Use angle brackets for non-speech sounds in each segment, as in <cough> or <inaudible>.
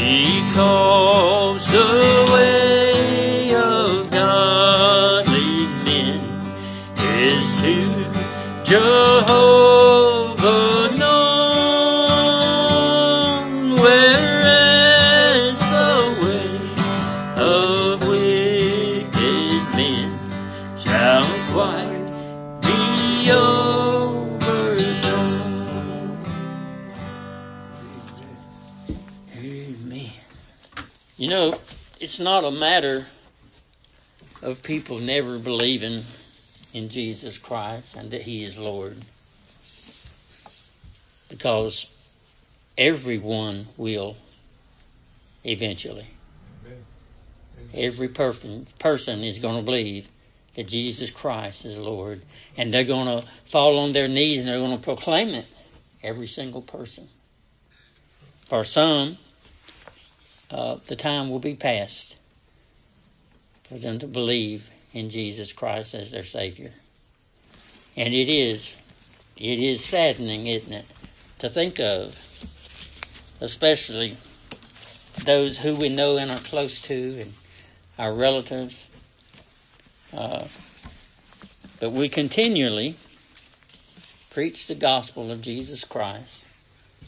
Because not a matter of people never believing in Jesus Christ and that He is Lord. Because everyone will eventually. Every person person is going to believe that Jesus Christ is Lord, and they're going to fall on their knees and they're going to proclaim it. Every single person. For some, uh, the time will be past for them to believe in Jesus Christ as their Savior. And it is, it is saddening, isn't it, to think of, especially those who we know and are close to and our relatives. Uh, but we continually preach the gospel of Jesus Christ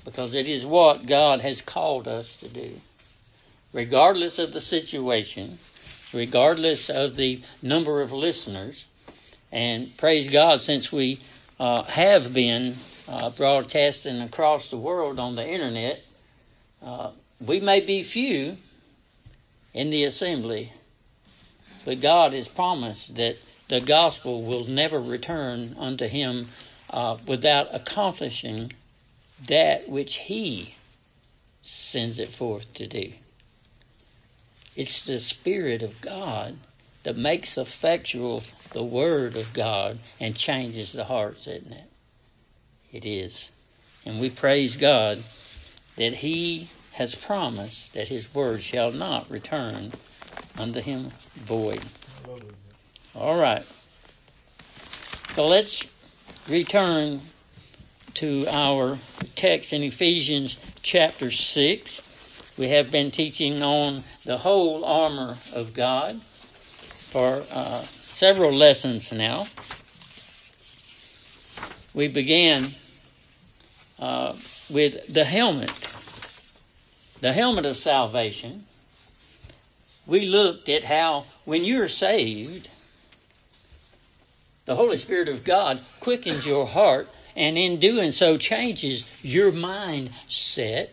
because it is what God has called us to do. Regardless of the situation, regardless of the number of listeners, and praise God, since we uh, have been uh, broadcasting across the world on the internet, uh, we may be few in the assembly, but God has promised that the gospel will never return unto Him uh, without accomplishing that which He sends it forth to do. It's the Spirit of God that makes effectual the Word of God and changes the hearts, isn't it? It is. And we praise God that He has promised that His Word shall not return unto Him void. All right. So let's return to our text in Ephesians chapter 6. We have been teaching on the whole armor of God for uh, several lessons now. We began uh, with the helmet, the helmet of salvation. We looked at how when you're saved, the Holy Spirit of God quickens your heart and in doing so changes your mindset,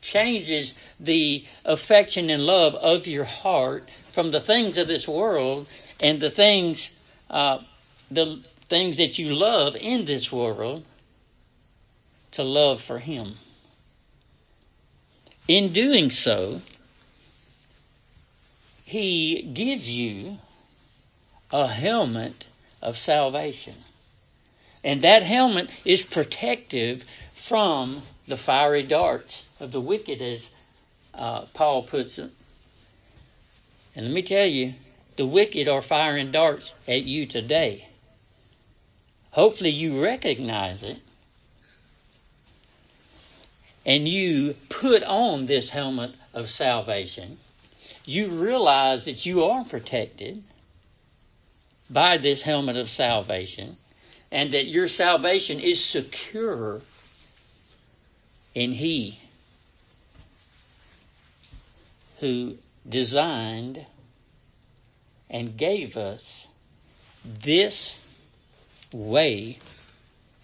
changes the affection and love of your heart from the things of this world and the things, uh, the things that you love in this world to love for Him. In doing so, He gives you a helmet of salvation. And that helmet is protective from the fiery darts of the wicked, as uh, Paul puts it. And let me tell you, the wicked are firing darts at you today. Hopefully, you recognize it and you put on this helmet of salvation. You realize that you are protected by this helmet of salvation and that your salvation is secure in He who designed and gave us this way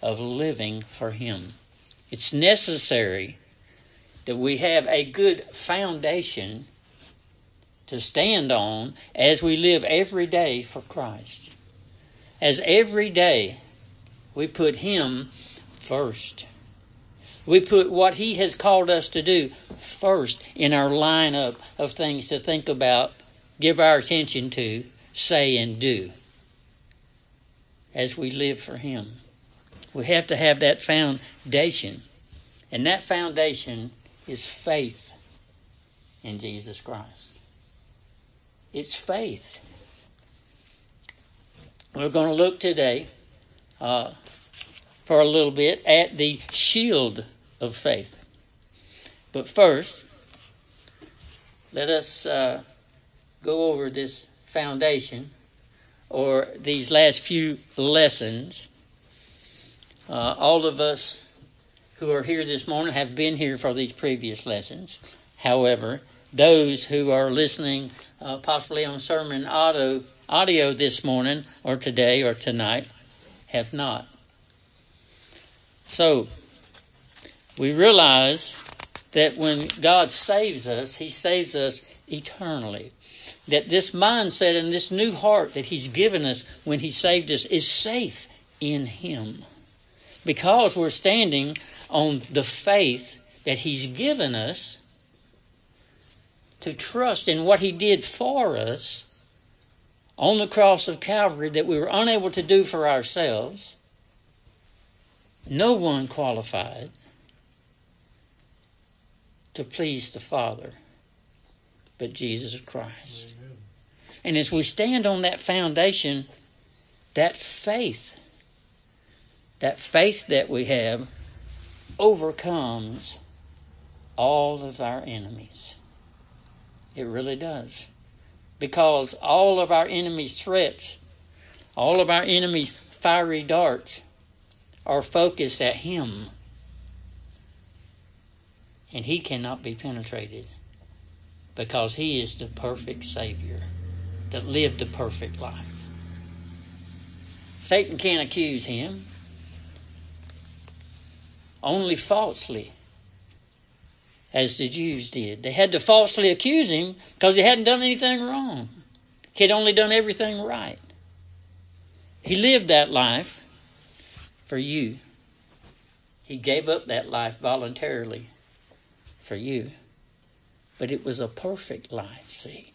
of living for Him. It's necessary that we have a good foundation to stand on as we live every day for Christ. As every day we put Him first. We put what He has called us to do first in our lineup of things to think about, give our attention to, say, and do as we live for Him. We have to have that foundation. And that foundation is faith in Jesus Christ. It's faith. We're going to look today uh, for a little bit at the shield of faith. But first, let us uh, go over this foundation or these last few lessons. Uh, all of us who are here this morning have been here for these previous lessons. However, those who are listening uh, possibly on SermonAudio, audio this morning or today or tonight have not. So, we realize that when God saves us, He saves us eternally. That this mindset and this new heart that He's given us when He saved us is safe in Him. Because we're standing on the faith that He's given us to trust in what He did for us on the cross of Calvary that we were unable to do for ourselves. No one qualified to please the Father but Jesus Christ. Amen. And as we stand on that foundation, that faith, that faith that we have overcomes all of our enemies. It really does. Because all of our enemies' threats, all of our enemies' fiery darts are focused at Him and he cannot be penetrated because he is the perfect Savior that lived a perfect life. Satan can't accuse him, only falsely, as the Jews did. They had to falsely accuse him because he hadn't done anything wrong, he had only done everything right. He lived that life for you. He gave up that life voluntarily for you. But it was a perfect life, see,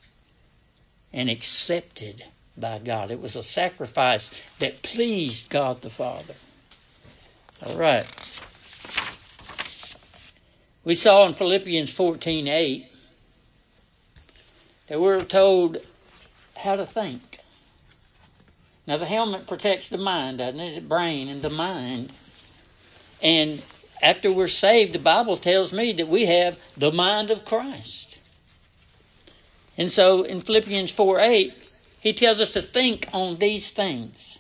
and accepted by God. It was a sacrifice that pleased God the Father. All right. We saw in Philippians 14:8 that we're told how to think. Now the helmet protects the mind, doesn't it? The brain and the mind. And after we're saved, the Bible tells me that we have the mind of Christ. And so in Philippians 4 8, he tells us to think on these things.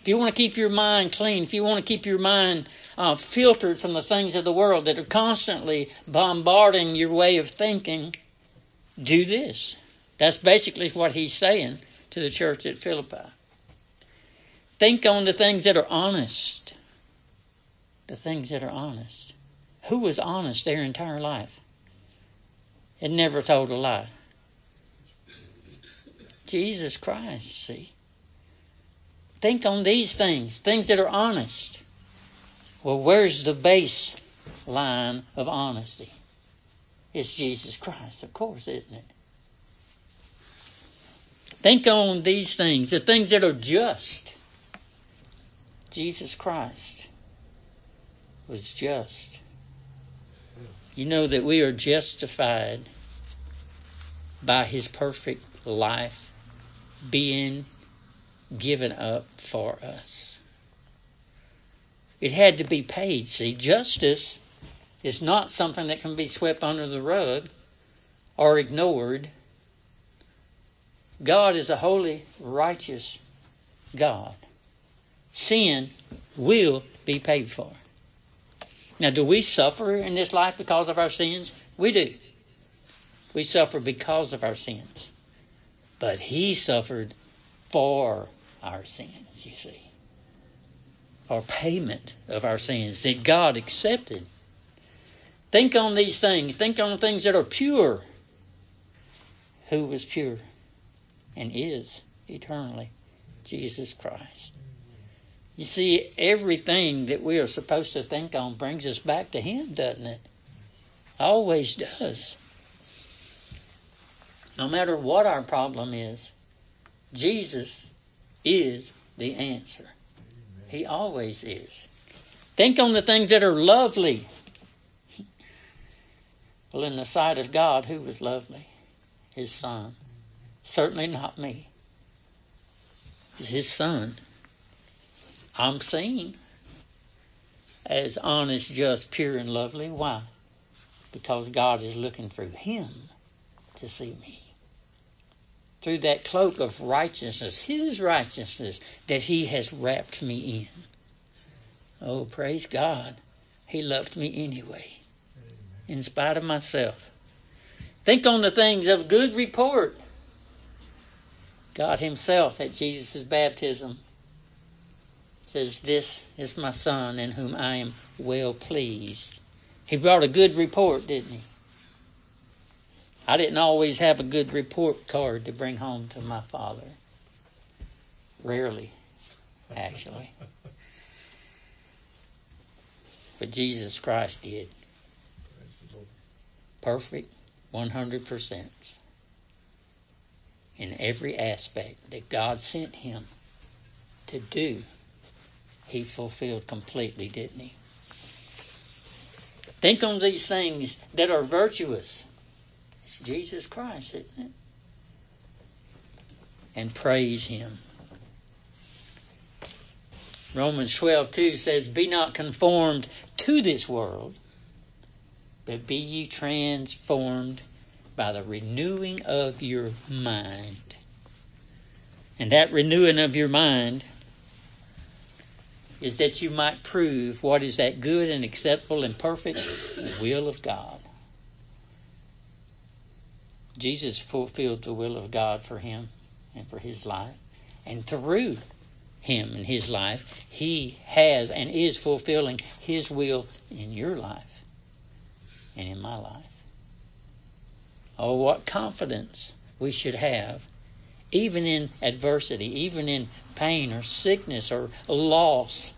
If you want to keep your mind clean, if you want to keep your mind uh, filtered from the things of the world that are constantly bombarding your way of thinking, do this. That's basically what he's saying to the church at Philippi. Think on the things that are honest the things that are honest. Who was honest their entire life? It never told a lie. Jesus Christ, see. Think on these things, things that are honest. Well, where's the base line of honesty? It's Jesus Christ, of course, isn't it? Think on these things, the things that are just. Jesus Christ was just. You know that we are justified by his perfect life being given up for us. It had to be paid. See, justice is not something that can be swept under the rug or ignored. God is a holy, righteous God. Sin will be paid for. Now, do we suffer in this life because of our sins? We do. We suffer because of our sins. But He suffered for our sins, you see. For payment of our sins that God accepted. Think on these things. Think on things that are pure. Who was pure and is eternally? Jesus Christ. You see, everything that we are supposed to think on brings us back to Him, doesn't it? Always does. No matter what our problem is, Jesus is the answer. He always is. Think on the things that are lovely. Well, in the sight of God, who was lovely? His Son. Certainly not me. His Son. I'm seen as honest, just, pure, and lovely. Why? Because God is looking through him to see me. Through that cloak of righteousness, His righteousness, that He has wrapped me in. Oh, praise God. He loved me anyway, in spite of myself. Think on the things of good report. God Himself at Jesus' baptism says, This is my Son in whom I am well pleased. He brought a good report, didn't he? I didn't always have a good report card to bring home to my father. Rarely, actually. <laughs> but Jesus Christ did. Perfect, 100%. In every aspect that God sent him to do, he fulfilled completely, didn't he? Think on these things that are virtuous. It's Jesus Christ, isn't it? And praise Him. Romans 12, 2 says, Be not conformed to this world, but be ye transformed by the renewing of your mind. And that renewing of your mind is that you might prove what is that good and acceptable and perfect will of God. Jesus fulfilled the will of God for him and for his life. And through him and his life, he has and is fulfilling his will in your life and in my life. Oh, what confidence we should have, even in adversity, even in pain or sickness or loss,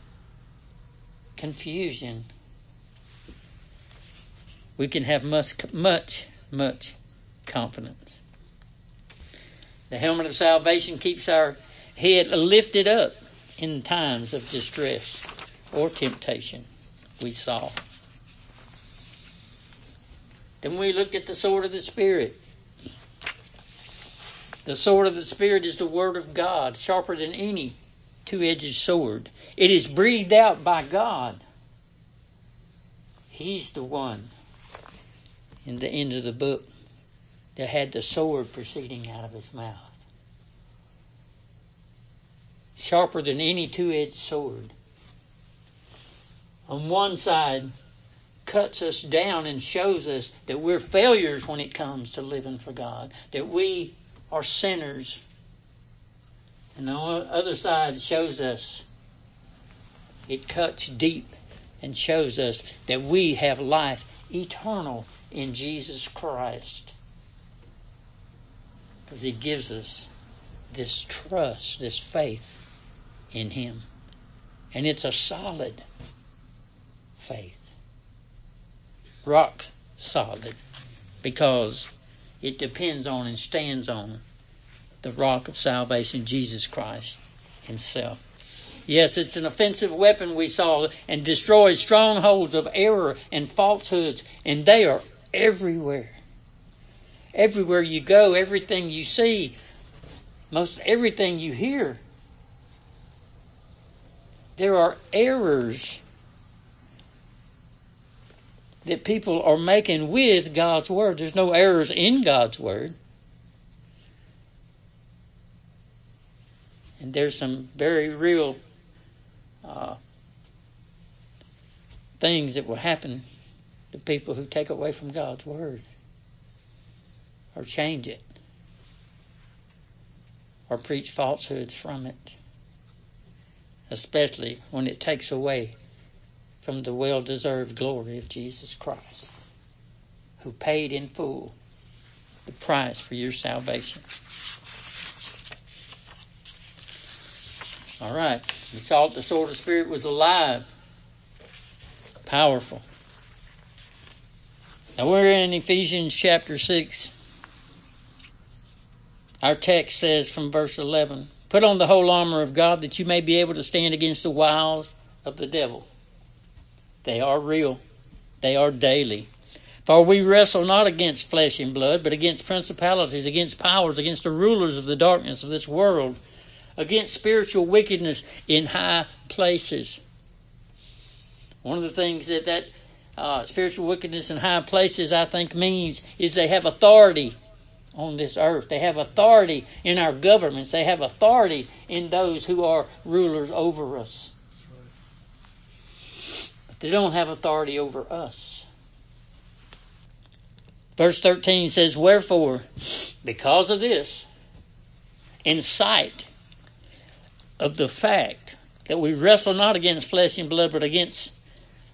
confusion. We can have much, much, much confidence. The helmet of salvation keeps our head lifted up in times of distress or temptation, we saw. Then we look at the sword of the Spirit. The sword of the Spirit is the Word of God, sharper than any two edged sword. It is breathed out by God. He's the one in the end of the book that had the sword proceeding out of his mouth. Sharper than any two edged sword. On one side, cuts us down and shows us that we're failures when it comes to living for God, that we are sinners. And the other side shows us, it cuts deep and shows us that we have life eternal in Jesus Christ. Because He gives us this trust, this faith in Him. And it's a solid faith rock solid because it depends on and stands on the rock of salvation, Jesus Christ Himself. Yes, it's an offensive weapon we saw and destroys strongholds of error and falsehoods, and they are everywhere. Everywhere you go, everything you see, most everything you hear, there are errors that people are making with God's Word. There's no errors in God's Word. And there's some very real uh, things that will happen to people who take away from God's Word or change it or preach falsehoods from it, especially when it takes away from the well deserved glory of Jesus Christ, who paid in full the price for your salvation. All right. We saw the sword of Spirit was alive, powerful. Now we're in Ephesians chapter 6. Our text says from verse 11 Put on the whole armor of God that you may be able to stand against the wiles of the devil. They are real. They are daily. For we wrestle not against flesh and blood, but against principalities, against powers, against the rulers of the darkness of this world, against spiritual wickedness in high places. One of the things that that uh, spiritual wickedness in high places, I think, means is they have authority on this earth. They have authority in our governments. They have authority in those who are rulers over us. They don't have authority over us. Verse 13 says, Wherefore, because of this, in sight of the fact that we wrestle not against flesh and blood, but against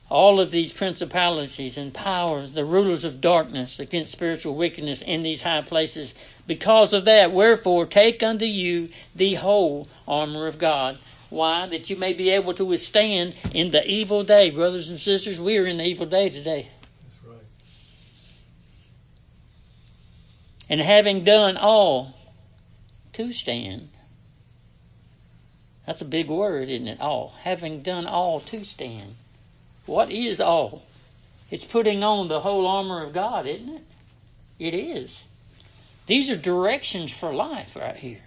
all of these principalities and powers, the rulers of darkness, against spiritual wickedness in these high places. Because of that, wherefore take unto you the whole armor of God. Why? That you may be able to withstand in the evil day. Brothers and sisters, we are in the evil day today. That's right. And having done all to stand. That's a big word, isn't it? All. Having done all to stand. What is all? It's putting on the whole armor of God, isn't it? It is. These are directions for life right here.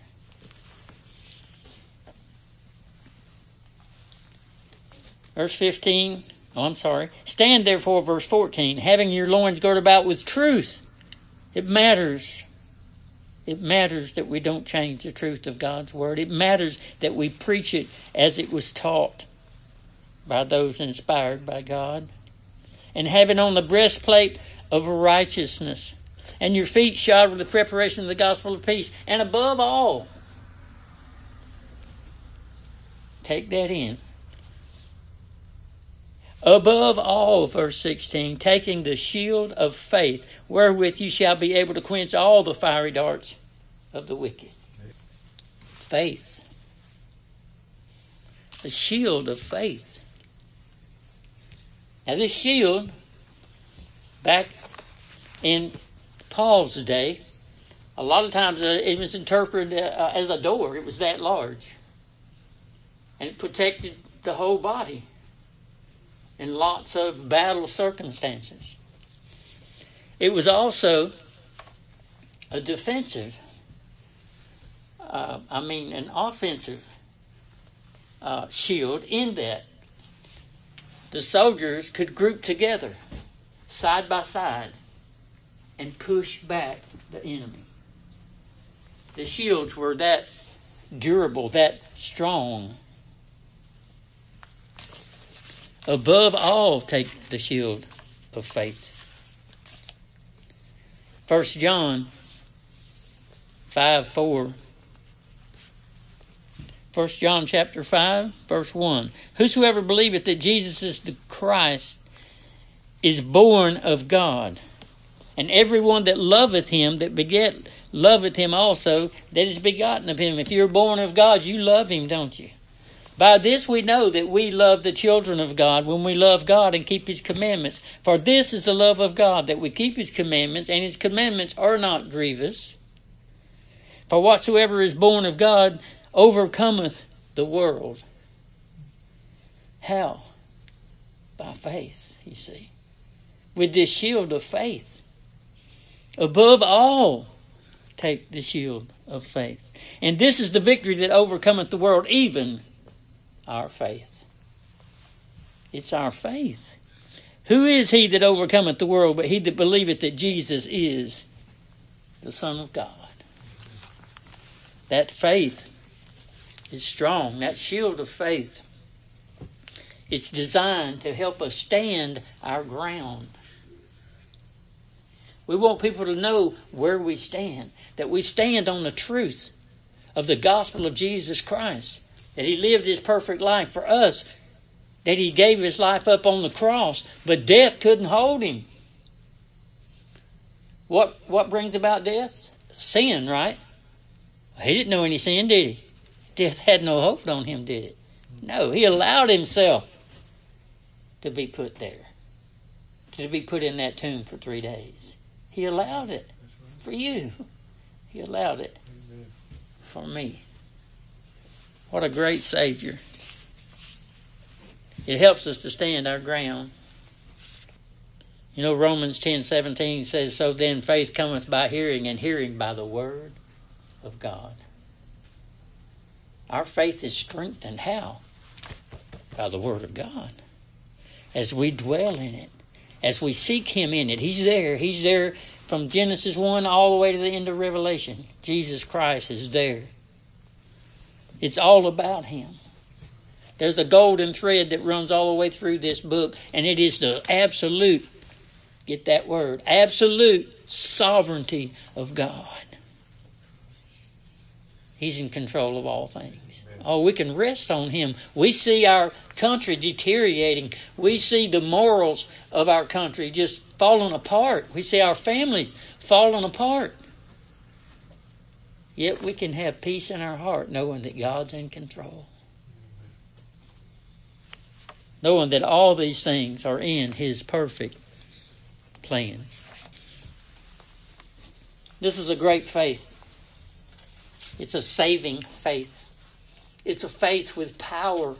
Verse 15, oh, I'm sorry. Stand therefore, verse 14, having your loins girded about with truth. It matters. It matters that we don't change the truth of God's Word. It matters that we preach it as it was taught by those inspired by God. And having on the breastplate of righteousness, and your feet shod with the preparation of the gospel of peace. And above all, take that in. Above all, verse 16, taking the shield of faith, wherewith you shall be able to quench all the fiery darts of the wicked. Faith. The shield of faith. Now, this shield, back in Paul's day, a lot of times uh, it was interpreted uh, as a door. It was that large. And it protected the whole body in lots of battle circumstances. It was also a defensive, uh, I mean, an offensive uh, shield in that the soldiers could group together side by side and push back the enemy. The shields were that durable, that strong. Above all, take the shield of faith. First John 5 4 1 John chapter 5, verse 1. Whosoever believeth that Jesus is the Christ is born of God. And everyone that loveth him, that beget, loveth him also, that is begotten of him. If you're born of God, you love him, don't you? By this we know that we love the children of God when we love God and keep his commandments. For this is the love of God, that we keep his commandments, and his commandments are not grievous. For whatsoever is born of God overcometh the world. How? By faith, you see. With this shield of faith. Above all, take the shield of faith. And this is the victory that overcometh the world, even our faith. It's our faith. Who is he that overcometh the world but he that believeth that Jesus is the Son of God? That faith is strong. That shield of faith. It's designed to help us stand our ground. We want people to know where we stand, that we stand on the truth of the gospel of Jesus Christ, that He lived His perfect life for us, that He gave His life up on the cross, but death couldn't hold Him. What, what brings about death? Sin, right? He didn't know any sin, did he? Death had no hold on him, did it? No, he allowed himself to be put there, to be put in that tomb for three days. He allowed it for you. He allowed it for me. What a great Savior. It helps us to stand our ground. You know, Romans ten seventeen says, So then faith cometh by hearing, and hearing by the word of God. Our faith is strengthened how? By the Word of God. As we dwell in it, as we seek Him in it. He's there. He's there from Genesis 1 all the way to the end of Revelation. Jesus Christ is there. It's all about Him. There's a golden thread that runs all the way through this book, and it is the absolute, get that word, absolute sovereignty of God. He's in control of all things. Oh, we can rest on Him. We see our country deteriorating. We see the morals of our country just falling apart. We see our families falling apart. Yet we can have peace in our heart knowing that God's in control. Knowing that all these things are in His perfect plan. This is a great faith. It's a saving faith. It's a faith with power.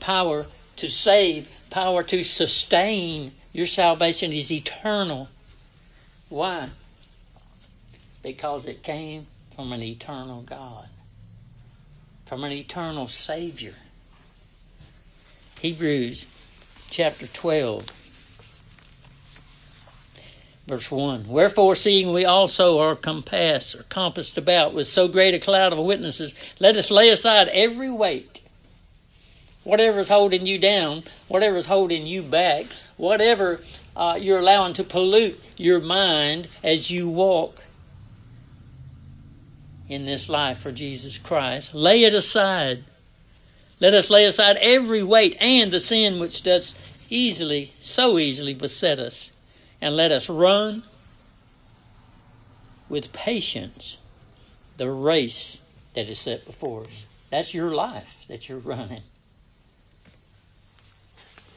Power to save, power to sustain. Your salvation is eternal. Why? Because it came from an eternal God, from an eternal Savior. Hebrews chapter 12 Verse 1 Wherefore, seeing we also are compassed or compassed about with so great a cloud of witnesses, let us lay aside every weight. Whatever is holding you down, whatever is holding you back, whatever uh, you're allowing to pollute your mind as you walk in this life for Jesus Christ, lay it aside. Let us lay aside every weight and the sin which does easily, so easily beset us and let us run with patience the race that is set before us. That's your life that you're running.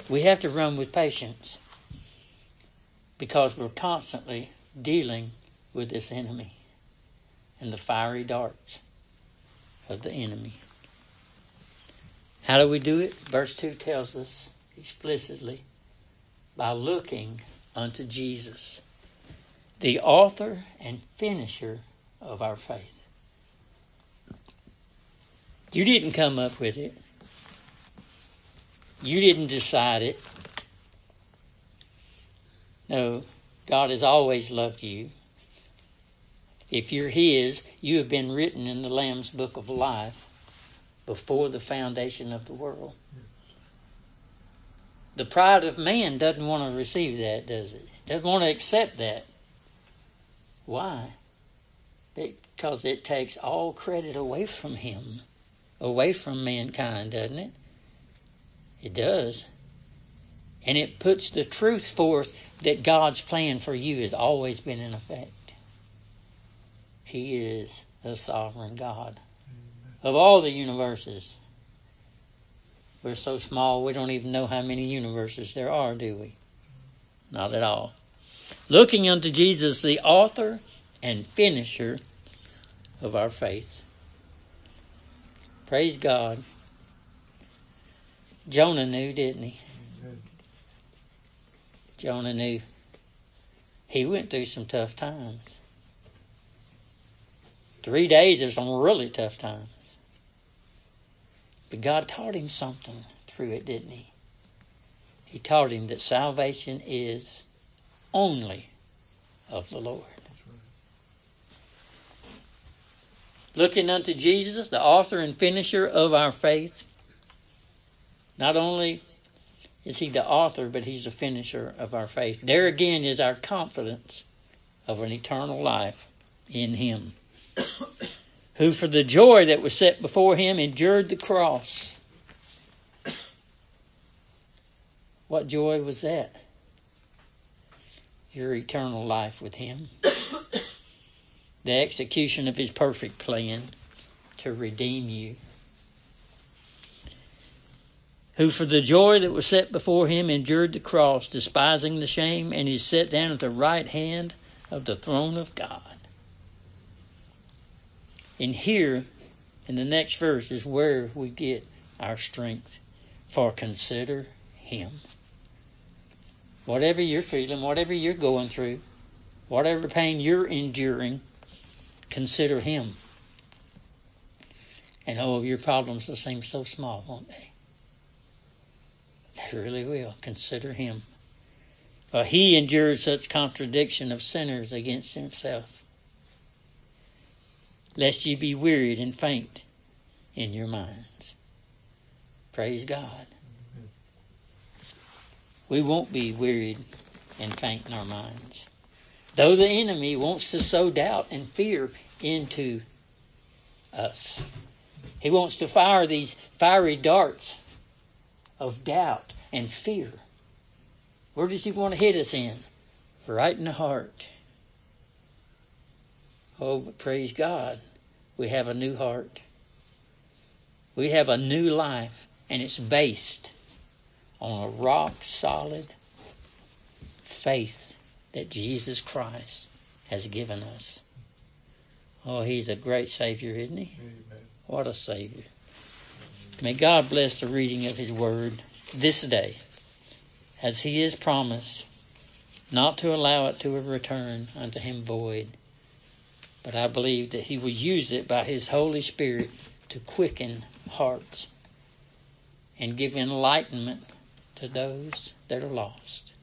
We have to run with patience because we're constantly dealing with this enemy and the fiery darts of the enemy. How do we do it? Verse 2 tells us explicitly by looking unto Jesus, the author and finisher of our faith. You didn't come up with it. You didn't decide it. No, God has always loved you. If you're His, you have been written in the Lamb's book of life before the foundation of the world. The pride of man doesn't want to receive that, does it? Doesn't want to accept that. Why? Because it takes all credit away from him, away from mankind, doesn't it? It does. And it puts the truth forth that God's plan for you has always been in effect. He is the sovereign God of all the universes. We're so small we don't even know how many universes there are, do we? Not at all. Looking unto Jesus, the author and finisher of our faith. Praise God. Jonah knew, didn't he? Jonah knew. He went through some tough times. Three days is some really tough times. But God taught him something through it, didn't he? He taught him that salvation is only of the Lord. Looking unto Jesus, the author and finisher of our faith. Not only is he the author, but he's the finisher of our faith. There again is our confidence of an eternal life in him who for the joy that was set before him endured the cross. What joy was that? Your eternal life with him. the execution of his perfect plan to redeem you. Who for the joy that was set before him endured the cross, despising the shame, and is set down at the right hand of the throne of God. And here, in the next verse, is where we get our strength. For consider Him. Whatever you're feeling, whatever you're going through, whatever pain you're enduring, consider Him. And of your problems will seem so small, won't they? They really will. Consider Him. For he endured such contradiction of sinners against himself, lest ye be wearied and faint in your minds. Praise God. We won't be wearied and faint in our minds. Though the enemy wants to sow doubt and fear into us, he wants to fire these fiery darts of doubt and fear. Where does he want to hit us in? Right in the heart. Oh, but praise God, we have a new heart. We have a new life, and it's based on a rock solid faith that Jesus Christ has given us. Oh, He's a great Savior, isn't He? Amen. What a Savior. May God bless the reading of His Word this day, as He has promised, not to allow it to return unto Him void, but I believe that He will use it by His Holy Spirit to quicken hearts and give enlightenment to those that are lost.